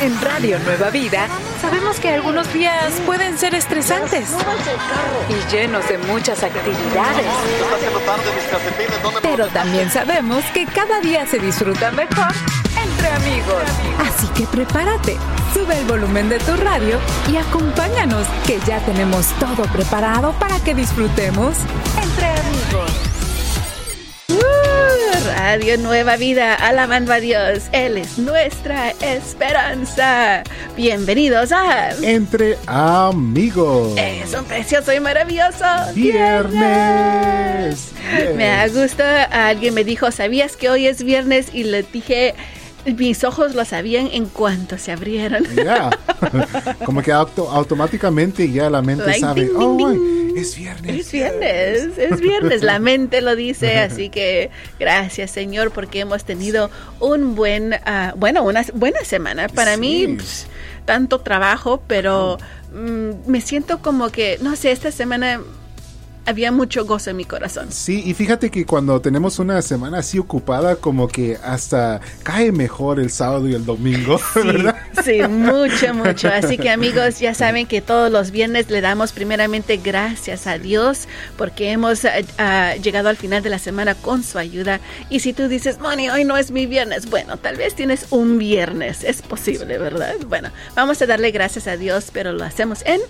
En Radio Nueva Vida sabemos que algunos días pueden ser estresantes y llenos de muchas actividades. Pero también sabemos que cada día se disfruta mejor entre amigos. Así que prepárate, sube el volumen de tu radio y acompáñanos, que ya tenemos todo preparado para que disfrutemos entre amigos. Radio Nueva Vida, alabando a Dios. Él es nuestra esperanza. Bienvenidos a Entre Amigos. Es un precioso y maravilloso Viernes. Me da gusto. Alguien me dijo, ¿sabías que hoy es viernes? Y le dije, mis ojos lo sabían en cuanto se abrieron. Ya. Como que auto- automáticamente ya la mente Like, sabe, ding, oh, ding, ay, ding. Es viernes. Es viernes, es viernes, la mente lo dice, así que gracias Señor porque hemos tenido un buen, ah, bueno, una buena semana. Para Sí. mí, pss, tanto trabajo, pero mm, me siento como que, no sé, esta semana había mucho gozo en mi corazón. Sí, y fíjate que cuando tenemos una semana así ocupada, como que hasta cae mejor el sábado y el domingo, ¿verdad? Sí, mucho, mucho. Así que amigos, ya saben que todos los viernes le damos primeramente gracias a Dios porque hemos ah, ah, llegado al final de la semana con su ayuda. Y si tú dices, Moni, hoy no es mi viernes, bueno, tal vez tienes un viernes, es posible, ¿verdad? Bueno, vamos a darle gracias a Dios, pero lo hacemos en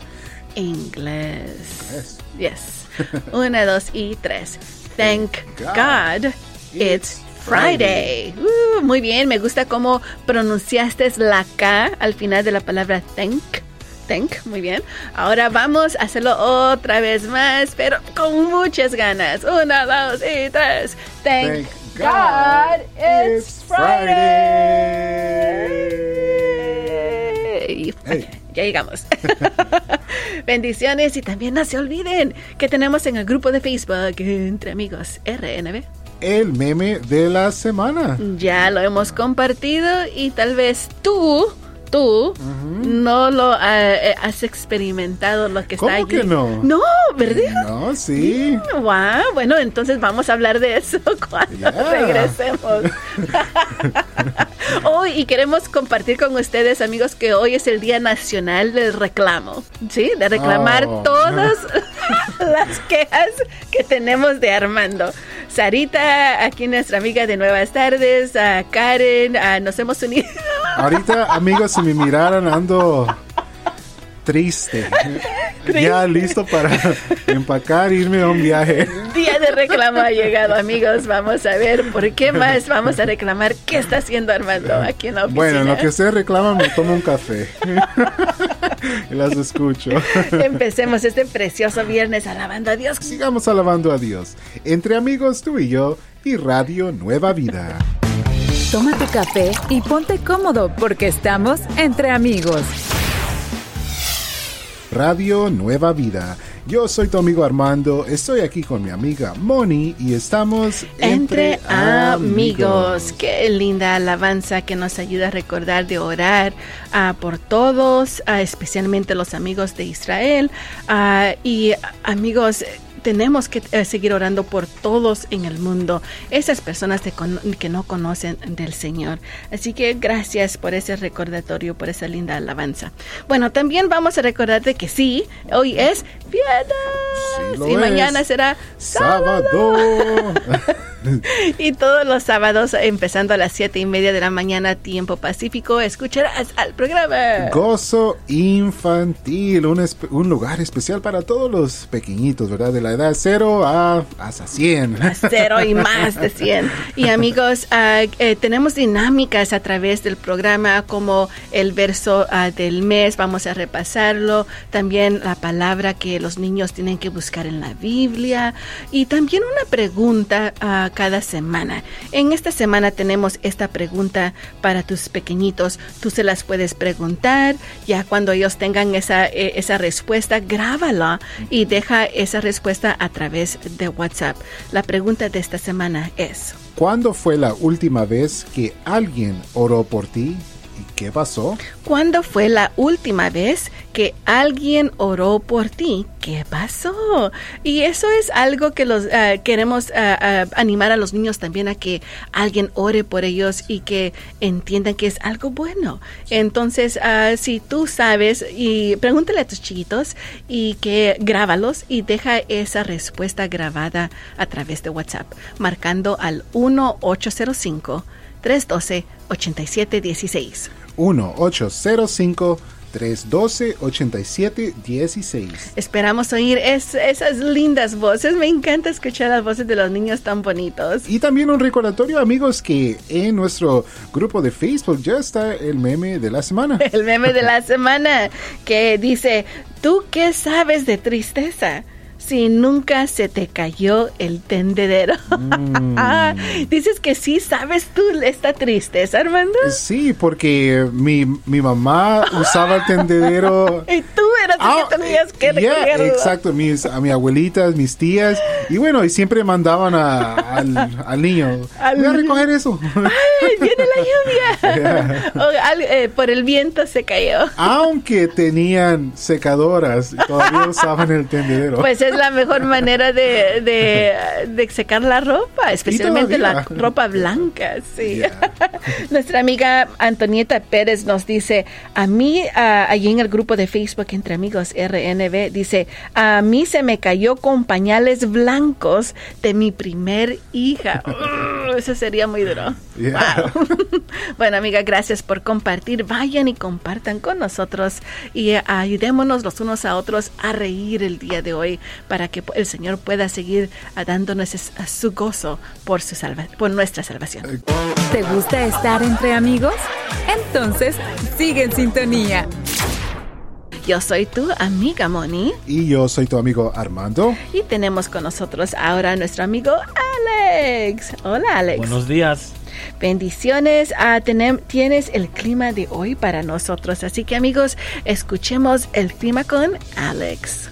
inglés. Yes. Una, dos y tres. Thank God it's Friday. Uh, muy bien, me gusta cómo pronunciaste la K al final de la palabra thank. Thank, muy bien. Ahora vamos a hacerlo otra vez más, pero con muchas ganas. Una, dos y tres. Thank, God it's Friday. Hey. Ya llegamos. Bendiciones y también no se olviden que tenemos en el grupo de Facebook Entre Amigos RNB. El meme de la semana. Ya lo hemos compartido y tal vez tú, tú, no lo ah, eh, has experimentado lo que ¿Cómo está allí. que no? No, ¿verdad? No, sí. Wow, bueno, entonces vamos a hablar de eso cuando Yeah. regresemos. Hoy y queremos compartir con ustedes, amigos, que hoy es el Día Nacional del Reclamo, ¿sí? De reclamar Oh. todas las quejas que tenemos de Armando. Sarita, aquí nuestra amiga de Nuevas Tardes, a Karen, a- nos hemos unido. Ahorita, amigos, si me miraran, ando triste. Ya listo para empacar e irme a un viaje. Día de reclamo ha llegado, amigos. Vamos a ver por qué más vamos a reclamar qué está haciendo Armando aquí en la oficina. Bueno, en lo que ustedes reclaman, me tomo un café. y las escucho. Empecemos este precioso viernes alabando a Dios. Sigamos alabando a Dios. Entre amigos, tú y yo, y Radio Nueva Vida. Toma tu café y ponte cómodo porque estamos entre amigos. Radio Nueva Vida. Yo soy tu amigo Armando, estoy aquí con mi amiga Moni y estamos Entre amigos. Qué linda alabanza que nos ayuda a recordar de orar ah, por todos, ah, especialmente los amigos de Israel. Ah, y amigos, tenemos que eh, seguir orando por todos en el mundo, esas personas de que no conocen del Señor. Así que gracias por ese recordatorio, por esa linda alabanza. Bueno, también vamos a recordarte que sí, hoy es viernes Sí y es. mañana será Sábado. y todos los sábados, empezando a las siete y media de la mañana, tiempo pacífico, escucharás al programa. Gozo infantil, un, lugar especial para todos los pequeñitos, ¿verdad? De la edad 0 a hasta 100. Cero y más de 100. Y amigos, eh, tenemos dinámicas a través del programa como el verso ah, del mes, vamos a repasarlo, también la palabra que los niños tienen que buscar en la Biblia y también una pregunta ah, cada semana. En esta semana tenemos esta pregunta para tus pequeñitos. Tú se las puedes preguntar, ya cuando ellos tengan esa, eh, esa respuesta, grábala y deja esa respuesta a través de WhatsApp. La pregunta de esta semana es, ¿Cuándo fue la última vez que alguien oró por ti? ¿Y qué pasó? ¿Cuándo fue la última vez que alguien oró por ti? ¿Qué pasó? Y eso es algo que los ah, queremos ah, ah, animar a los niños también a que alguien ore por ellos y que entiendan que es algo bueno. Entonces, si tú sabes y pregúntale a tus chiquitos y que grábalos y deja esa respuesta grabada a través de WhatsApp, marcando al 1 805 312 8716. 1-805-312-8716. Esperamos oír esas lindas voces. Me encanta escuchar las voces de los niños tan bonitos. Y también un recordatorio, amigos, que en nuestro grupo de Facebook ya está el meme de la semana. El meme de la semana que dice, ¿tú qué sabes de tristeza? Si nunca se te cayó el tendedero. Mm. Dices que sí sabes tú esta tristeza, Armando. Sí, porque mi, mi mamá usaba el tendedero. y tú eras ah, que tenías que recogerlo. exacto, mis, a mi abuelita, mis tías. Y bueno, y siempre mandaban a, al, niño. Voy a recoger eso. ¡Ay, viene la lluvia! Eh, por el viento se cayó. Aunque tenían secadoras, todavía usaban el tendedero. Pues es la mejor manera de, de, secar la ropa, especialmente la ropa blanca. Sí. Nuestra amiga Antonieta Pérez nos dice, a mí, allí en el grupo de Facebook entre amigos RNB, dice, a mí se me cayó con pañales blancos de mi primer hija. eso sería muy duro. bueno, amiga, gracias por compartir. Vayan y compartan con nosotros y ayudémonos los unos a otros a reír el día de hoy para que el Señor pueda seguir dándonos su gozo por, su salva por nuestra salvación. ¿Te gusta estar entre amigos? Entonces, sigue en sintonía. Yo soy tu amiga Moni. Y yo soy tu amigo Armando. Y tenemos con nosotros ahora a nuestro amigo Alex. Hola Alex. Buenos días. Bendiciones. Ah, tienes el clima de hoy para nosotros. Así que amigos, escuchemos el clima con Alex.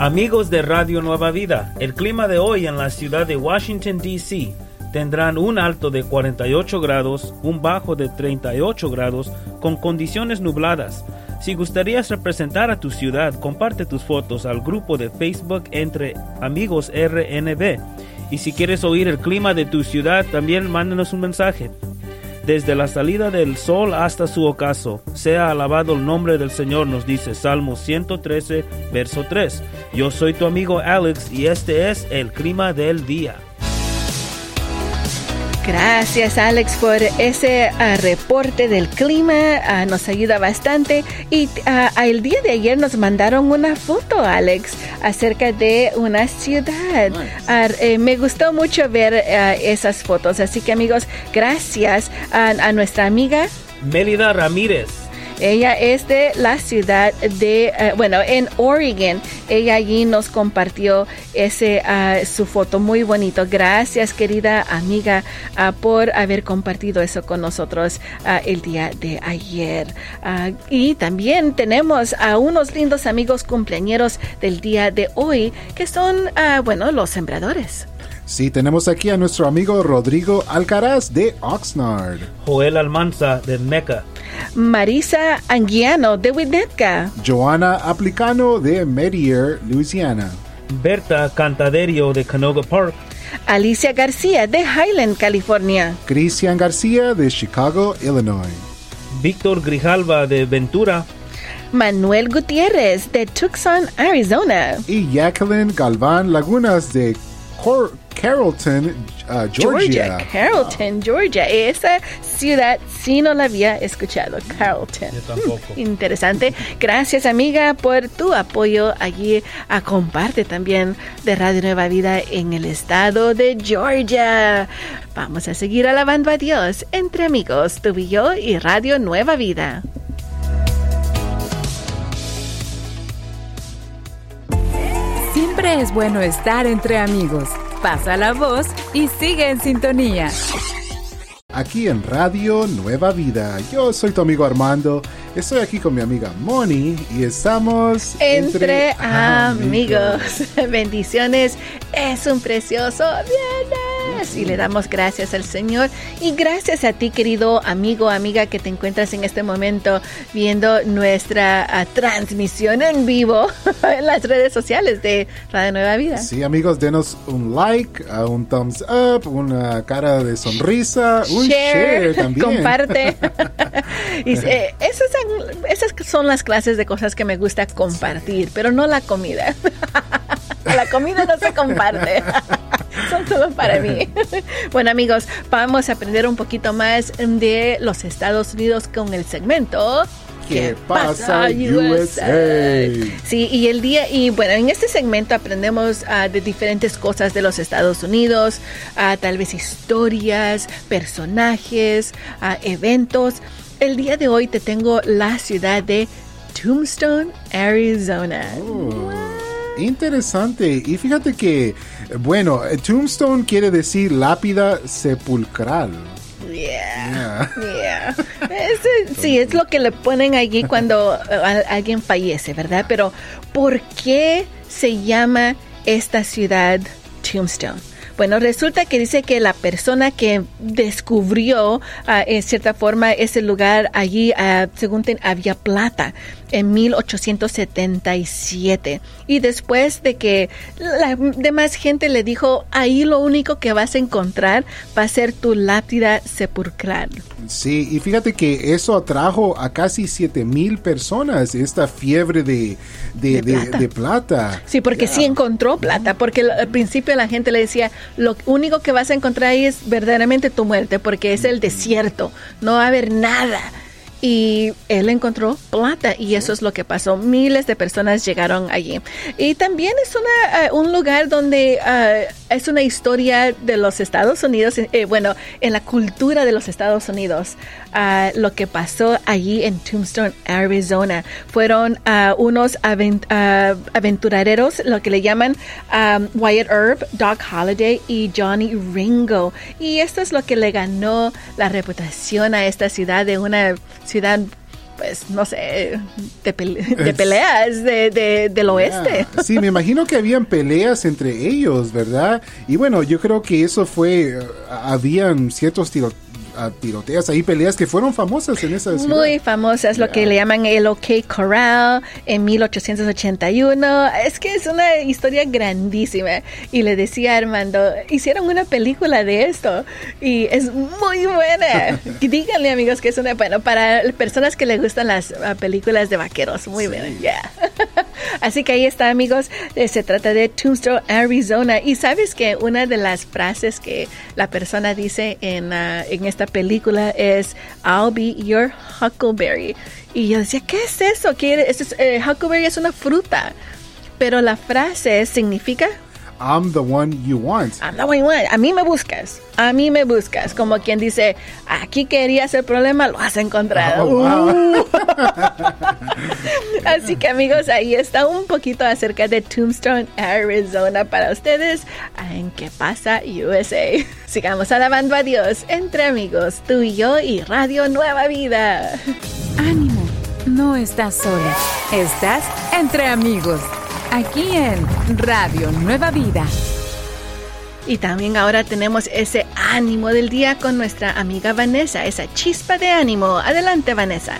Amigos de Radio Nueva Vida, el clima de hoy en la ciudad de Washington, D.C. tendrán un alto de 48 grados, un bajo de 38 grados, con condiciones nubladas. Si gustarías representar a tu ciudad, comparte tus fotos al grupo de Facebook entre Amigos RNB. Y si quieres oír el clima de tu ciudad, también mándanos un mensaje desde la salida del sol hasta su ocaso. Sea alabado el nombre del Señor, nos dice Salmo 113, verso 3. Yo soy tu amigo Alex y este es el clima del día. Gracias Alex por ese ah, reporte del clima, ah, nos ayuda bastante. Y uh, el día de ayer nos mandaron una foto, Alex, acerca de una ciudad. Eh, me gustó mucho ver esas fotos, así que amigos, gracias a nuestra amiga. Melida Ramírez ella es de la ciudad de, eh, bueno, en Oregon. Ella allí nos compartió ese, ah, su foto muy bonito. Gracias, querida amiga, ah, por haber compartido eso con nosotros ah, el día de ayer. y también tenemos a unos lindos amigos cumpleañeros del día de hoy, que son, bueno, los sembradores. Sí, tenemos aquí a nuestro amigo Rodrigo Alcaraz de Oxnard. Joel Almanza de Meca. Marisa Anguiano de Winnetka. Joana Aplicano de Merrier, Louisiana. Berta Cantaderio de Canoga Park. Alicia García de Highland, California. Cristian García de Chicago, Illinois. Víctor Grijalva de Ventura. Manuel Gutiérrez de Tucson, Arizona. Y Jacqueline Galván Lagunas de Carrollton, uh, Georgia. Carrollton, Georgia. Esa ciudad sí no la había escuchado. Carrollton. Yo tampoco. Interesante. Gracias, amiga, por tu apoyo allí. A comparte también de Radio Nueva Vida en el estado de Georgia. Vamos a seguir alabando a Dios entre amigos, tú y yo y Radio Nueva Vida. Siempre es bueno estar entre amigos. Pasa la voz y sigue en sintonía. Aquí en Radio Nueva Vida. Yo soy tu amigo Armando. Estoy aquí con mi amiga Moni y estamos entre, amigos. Bendiciones. Es un precioso viernes. Y le damos gracias al Señor. Y gracias a ti, querido amigo, amiga, que te encuentras en este momento viendo nuestra ah, transmisión en vivo en las redes sociales de Radio Nueva Vida. Sí, amigos, denos un like, un thumbs up, una cara de sonrisa, un share, también. Comparte. y, eh, esas, esas son las clases de cosas que me gusta compartir, pero no la comida. la comida no se comparte. Son solo para mí. Bueno amigos, vamos a aprender un poquito más de los Estados Unidos con el segmento ¿Qué pasa USA? Sí, y el día, y bueno, en este segmento aprendemos uh, de diferentes cosas de los Estados Unidos, uh, tal vez historias, personajes, uh, eventos. El día de hoy te tengo la ciudad de Tombstone, Arizona. Oh, interesante. Y fíjate que, bueno, Tombstone quiere decir lápida sepulcral. Yeah. Yeah. sí, es lo que le ponen allí cuando uh, alguien fallece, ¿verdad? Pero ¿por qué se llama esta ciudad Tombstone? Bueno, resulta que dice que la persona que descubrió uh, en cierta forma ese lugar allí, uh, según había plata en 1877. Y después de que la demás gente le dijo, ahí lo único que vas a encontrar va a ser tu lápida sepulcral. Sí, y fíjate que eso atrajo a casi 7 mil personas, esta fiebre de, de, plata. Sí, porque sí encontró plata, porque al principio la gente le decía, lo único que vas a encontrar ahí es verdaderamente tu muerte, porque es el desierto, no va a haber nada y él encontró plata y eso es lo que pasó. Miles de personas llegaron allí. Y también es una, eh, un lugar donde uh, es una historia de los Estados Unidos, eh, bueno, en la cultura de los Estados Unidos. Uh, lo que pasó allí en Tombstone, Arizona, fueron uh, unos aventureros, lo que le llaman Wyatt Earp, Doc Holliday y Johnny Ringo. Y esto es lo que le ganó la reputación a esta ciudad de una ciudad pues no sé, de, peleas de, del oeste. Sí, me imagino que habían peleas entre ellos, ¿verdad? Y bueno, yo creo que eso fue, habían ciertos tiros tiroteas ahí, peleas que fueron famosas en esa ciudad. Muy famosas, lo que le llaman el OK Corral en 1881. Es que es una historia grandísima. Y le decía a Armando, hicieron una película de esto y es muy buena. Díganle amigos que es una, bueno, para personas que les gustan las ah, películas de vaqueros, muy buena, Así que ahí está amigos, eh, se trata de Tombstone, Arizona. Y sabes que una de las frases que la persona dice en, uh, en esta película es I'll be your huckleberry. Y yo decía, ¿qué es eso? ¿Qué es, eh, huckleberry es una fruta. Pero la frase significa I'm the one you want. I'm the one you want. A mí me buscas. A mí me buscas. Como quien dice, aquí querías el problema, lo has encontrado. Oh, uh. Así que amigos, ahí está un poquito acerca de Tombstone, Arizona para ustedes en qué pasa USA. Sigamos alabando a Dios entre amigos, tú y yo y Radio Nueva Vida. Ánimo, no estás sola, estás entre amigos aquí en Radio Nueva Vida. Y también ahora tenemos ese ánimo del día con nuestra amiga Vanessa, esa chispa de ánimo. Adelante, Vanessa.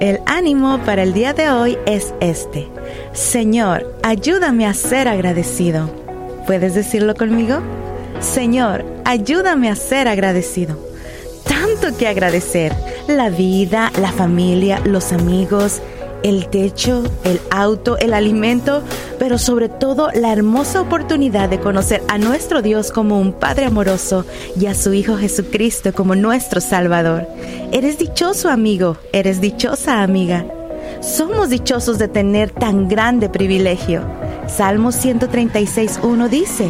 El ánimo para el día de hoy es este. Señor, ayúdame a ser agradecido. ¿Puedes decirlo conmigo? Señor, ayúdame a ser agradecido. Tanto que agradecer la vida, la familia, los amigos, el techo, el auto, el alimento, pero sobre todo la hermosa oportunidad de conocer a nuestro Dios como un Padre amoroso y a su Hijo Jesucristo como nuestro Salvador. Eres dichoso amigo, eres dichosa amiga. Somos dichosos de tener tan grande privilegio. Salmo 136.1 dice,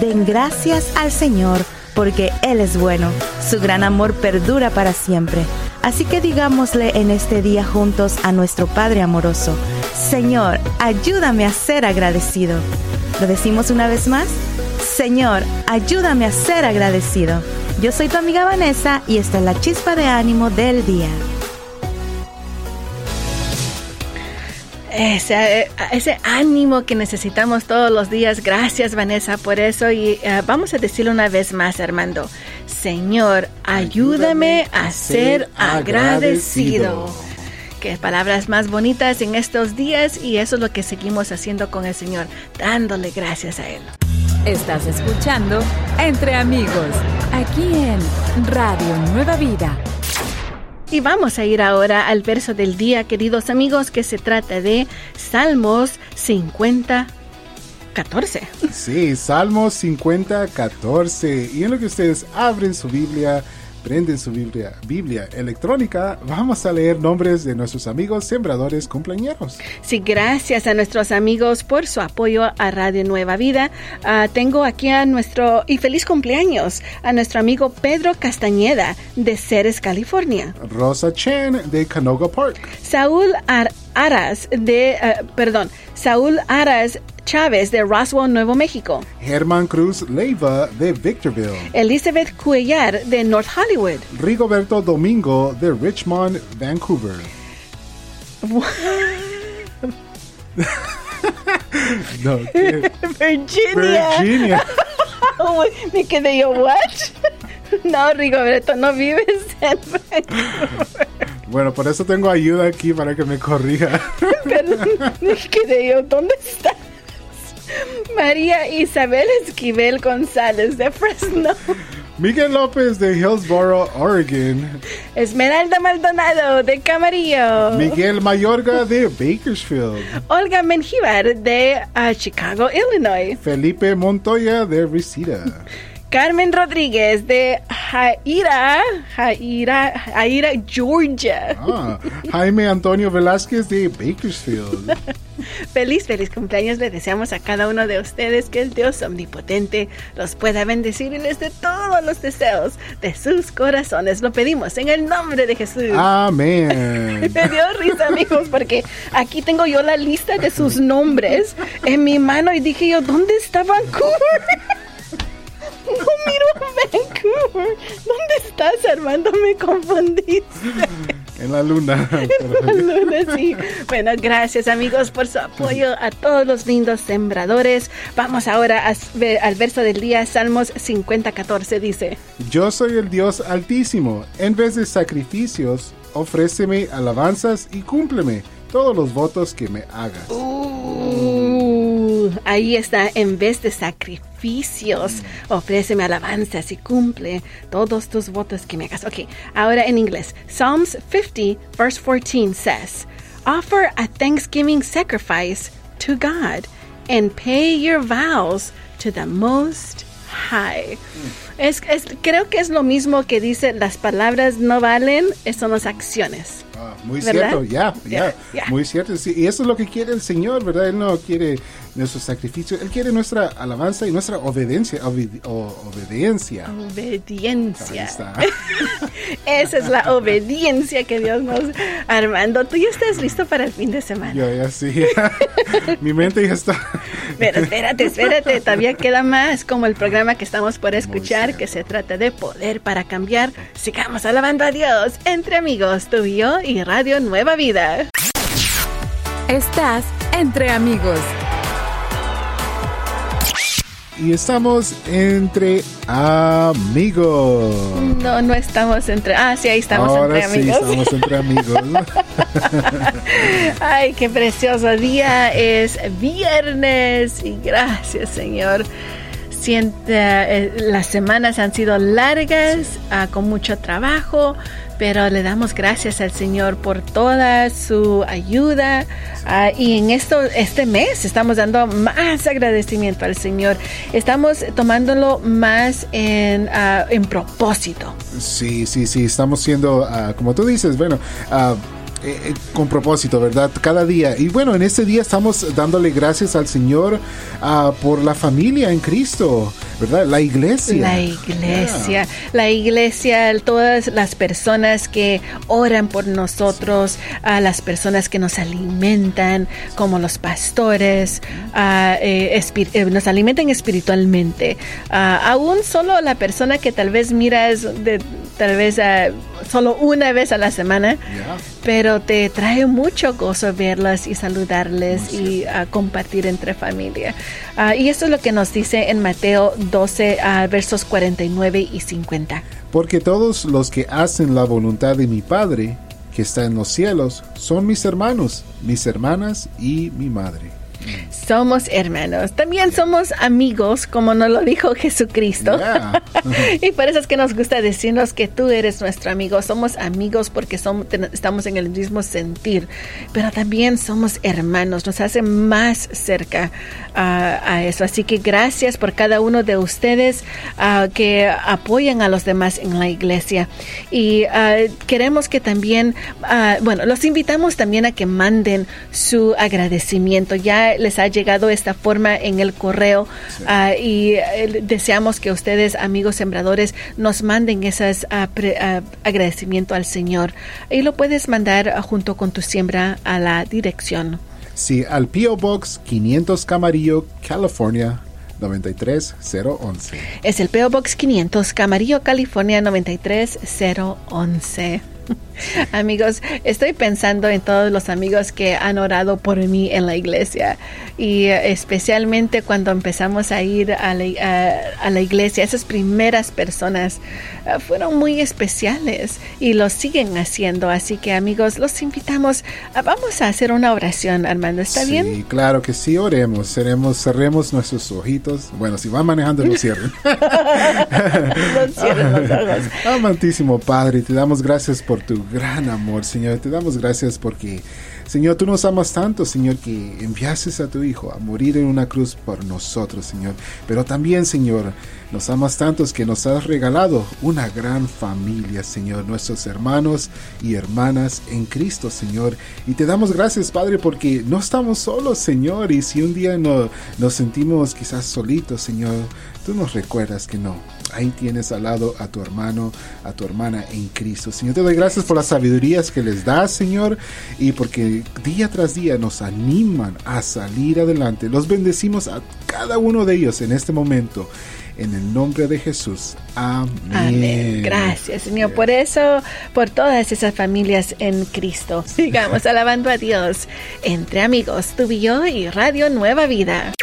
Den gracias al Señor porque Él es bueno, su gran amor perdura para siempre. Así que digámosle en este día juntos a nuestro Padre amoroso, Señor, ayúdame a ser agradecido. ¿Lo decimos una vez más? Señor, ayúdame a ser agradecido. Yo soy tu amiga Vanessa y esta es la chispa de ánimo del día. Ese, ese, ánimo que necesitamos todos los días. Gracias Vanessa por eso y uh, vamos a decirlo una vez más Armando. Señor, ayúdame, a ser agradecido. agradecido. Qué palabras más bonitas en estos días y eso es lo que seguimos haciendo con el Señor, dándole gracias a Él. Estás escuchando Entre Amigos, aquí en Radio Nueva Vida y vamos a ir ahora al verso del día, queridos amigos, que se trata de Salmos 50. 14. Sí, Salmos 50, 14. Y en lo que ustedes abren su Biblia, prenden su Biblia, Biblia electrónica, vamos a leer nombres de nuestros amigos sembradores cumpleaños. Sí, gracias a nuestros amigos por su apoyo a Radio Nueva Vida. Uh, tengo aquí a nuestro, y feliz cumpleaños, a nuestro amigo Pedro Castañeda de Ceres, California. Rosa Chen de Canoga Park. Saúl Ar Aras de, uh, perdón, Saúl Aras Chávez de Roswell, Nuevo México. Germán Cruz Leiva de Victorville. Elizabeth Cuellar de North Hollywood. Rigoberto Domingo de Richmond, Vancouver. no, Virginia. Virginia. Me quedé yo, what? No, Rigoberto, no vives en Vancouver. Bueno, por eso tengo ayuda aquí para que me corrija. Pero me quedé yo, ¿dónde estás? María Isabel Esquivel González de Fresno. Miguel López de Hillsboro, Oregon. Esmeralda Maldonado de Camarillo. Miguel Mayorga de Bakersfield. Olga Menjivar de uh, Chicago, Illinois. Felipe Montoya de Reseda. Carmen Rodríguez de Jaira, Jaira, Jaira, Georgia. Ah, Jaime Antonio Velázquez de Bakersfield. feliz, feliz cumpleaños le deseamos a cada uno de ustedes que el Dios omnipotente los pueda bendecir y les dé todos los deseos de sus corazones. Lo pedimos en el nombre de Jesús. Amén. Me dio risa, amigos, porque aquí tengo yo la lista de sus nombres en mi mano y dije yo, ¿dónde está Vancouver? No miro a Vancouver. ¿Dónde estás, Armando? Me confundiste. En la luna. En la luna, sí. Bueno, gracias amigos por su apoyo a todos los lindos sembradores. Vamos ahora al verso del día, Salmos 50, 14 dice. Yo soy el Dios altísimo. En vez de sacrificios, ofréceme alabanzas y cúmpleme todos los votos que me hagas. Uh, ahí está, en vez de sacrificios, ofréceme alabanzas y cumple todos tus votos que me hagas. Ok, ahora en inglés. Psalms 50, verse 14 says, Offer a thanksgiving sacrifice to God and pay your vows to the Most High. Es, es, creo que es lo mismo que dice las palabras no valen, son las acciones. Ah, muy cierto, ya, ya, muy cierto. Sí, y eso es lo que quiere el Señor, ¿verdad? Él no quiere nuestro sacrificio, Él quiere nuestra alabanza y nuestra obediencia. obediencia. Obediencia. Esa es la obediencia que Dios nos... Armando, ¿tú ya estás listo para el fin de semana? Yo ya sí. Mi mente ya está... Pero espérate, espérate, todavía queda más como el programa que estamos por escuchar, que se trata de poder para cambiar. Sigamos alabando a Dios entre amigos, tú y yo y Radio Nueva Vida. Estás entre amigos. Y estamos entre amigos. No, no estamos entre. Ah, sí, ahí estamos entre amigos. Sí, estamos entre amigos. Ay, qué precioso día. Es viernes y gracias, Señor. Siente, eh, las semanas han sido largas, ah, con mucho trabajo, pero le damos gracias al Señor por toda su ayuda ah, y en esto este mes estamos dando más agradecimiento al Señor estamos tomándolo más en, ah, en propósito sí sí sí estamos siendo como tú dices bueno eh, eh, con propósito, ¿verdad? Cada día. Y bueno, en este día estamos dándole gracias al Señor uh, por la familia en Cristo, ¿verdad? La iglesia. La iglesia, la iglesia, todas las personas que oran por nosotros, a las personas que nos alimentan, como los pastores, uh, eh, nos alimentan espiritualmente. aún solo la persona que tal vez miras de tal vez uh, solo una vez a la semana, Yeah. pero te trae mucho gozo verlas y saludarles y uh, compartir entre familia. Uh, y eso es lo que nos dice en Mateo 12, uh, versos 49 y 50. Porque todos los que hacen la voluntad de mi Padre, que está en los cielos, son mis hermanos, mis hermanas y mi madre. Somos hermanos, también somos amigos, como nos lo dijo Jesucristo. Yeah. y por eso es que nos gusta decirnos que tú eres nuestro amigo. Somos amigos porque somos, estamos en el mismo sentir, pero también somos hermanos, nos hace más cerca ah, a eso. Así que gracias por cada uno de ustedes ah, que apoyan a los demás en la iglesia. Y ah, queremos que también, bueno, los invitamos también a que manden su agradecimiento. Ya les ha llegado esta forma en el correo ah, y eh, deseamos que ustedes, amigos sembradores, nos manden esos agradecimiento al Señor. Y lo puedes mandar ah, junto con tu siembra a la dirección. Sí, al P.O. Box 500 Camarillo, California 93011. Es el PO Box 500, Camarillo, California 93011. Amigos, estoy pensando en todos los amigos que han orado por mí en la iglesia y eh, especialmente cuando empezamos a ir a la, a- a la iglesia, esas primeras personas eh, fueron muy especiales y lo siguen haciendo. Así que amigos, los invitamos, a, vamos a hacer una oración, Armando, ¿está sí, bien? claro que sí, oremos, seremos, cerremos nuestros ojitos. Bueno, si van manejando, no cierren. No cierren los ojos. Amantísimo Padre, te damos gracias por tu gran amor, Señor. Te damos gracias porque, Señor, tú nos amas tanto, Señor, que enviases a tu Hijo a morir en una cruz por nosotros, Señor. Pero también, Señor, nos amas tantos que nos has regalado una gran familia, Señor, nuestros hermanos y hermanas en Cristo, Señor. Y te damos gracias, Padre, porque no estamos solos, Señor. Y si un día no, nos sentimos quizás solitos, Señor, tú nos recuerdas que no. Ahí tienes al lado a tu hermano, a tu hermana en Cristo. Señor, te doy gracias por las sabidurías que les das, Señor, y porque día tras día nos animan a salir adelante. Los bendecimos a cada uno de ellos en este momento. En el nombre de Jesús. Amén. Amén. Gracias, Señor, por eso, por todas esas familias en Cristo. Sigamos alabando a Dios entre amigos, tú y yo y Radio Nueva Vida.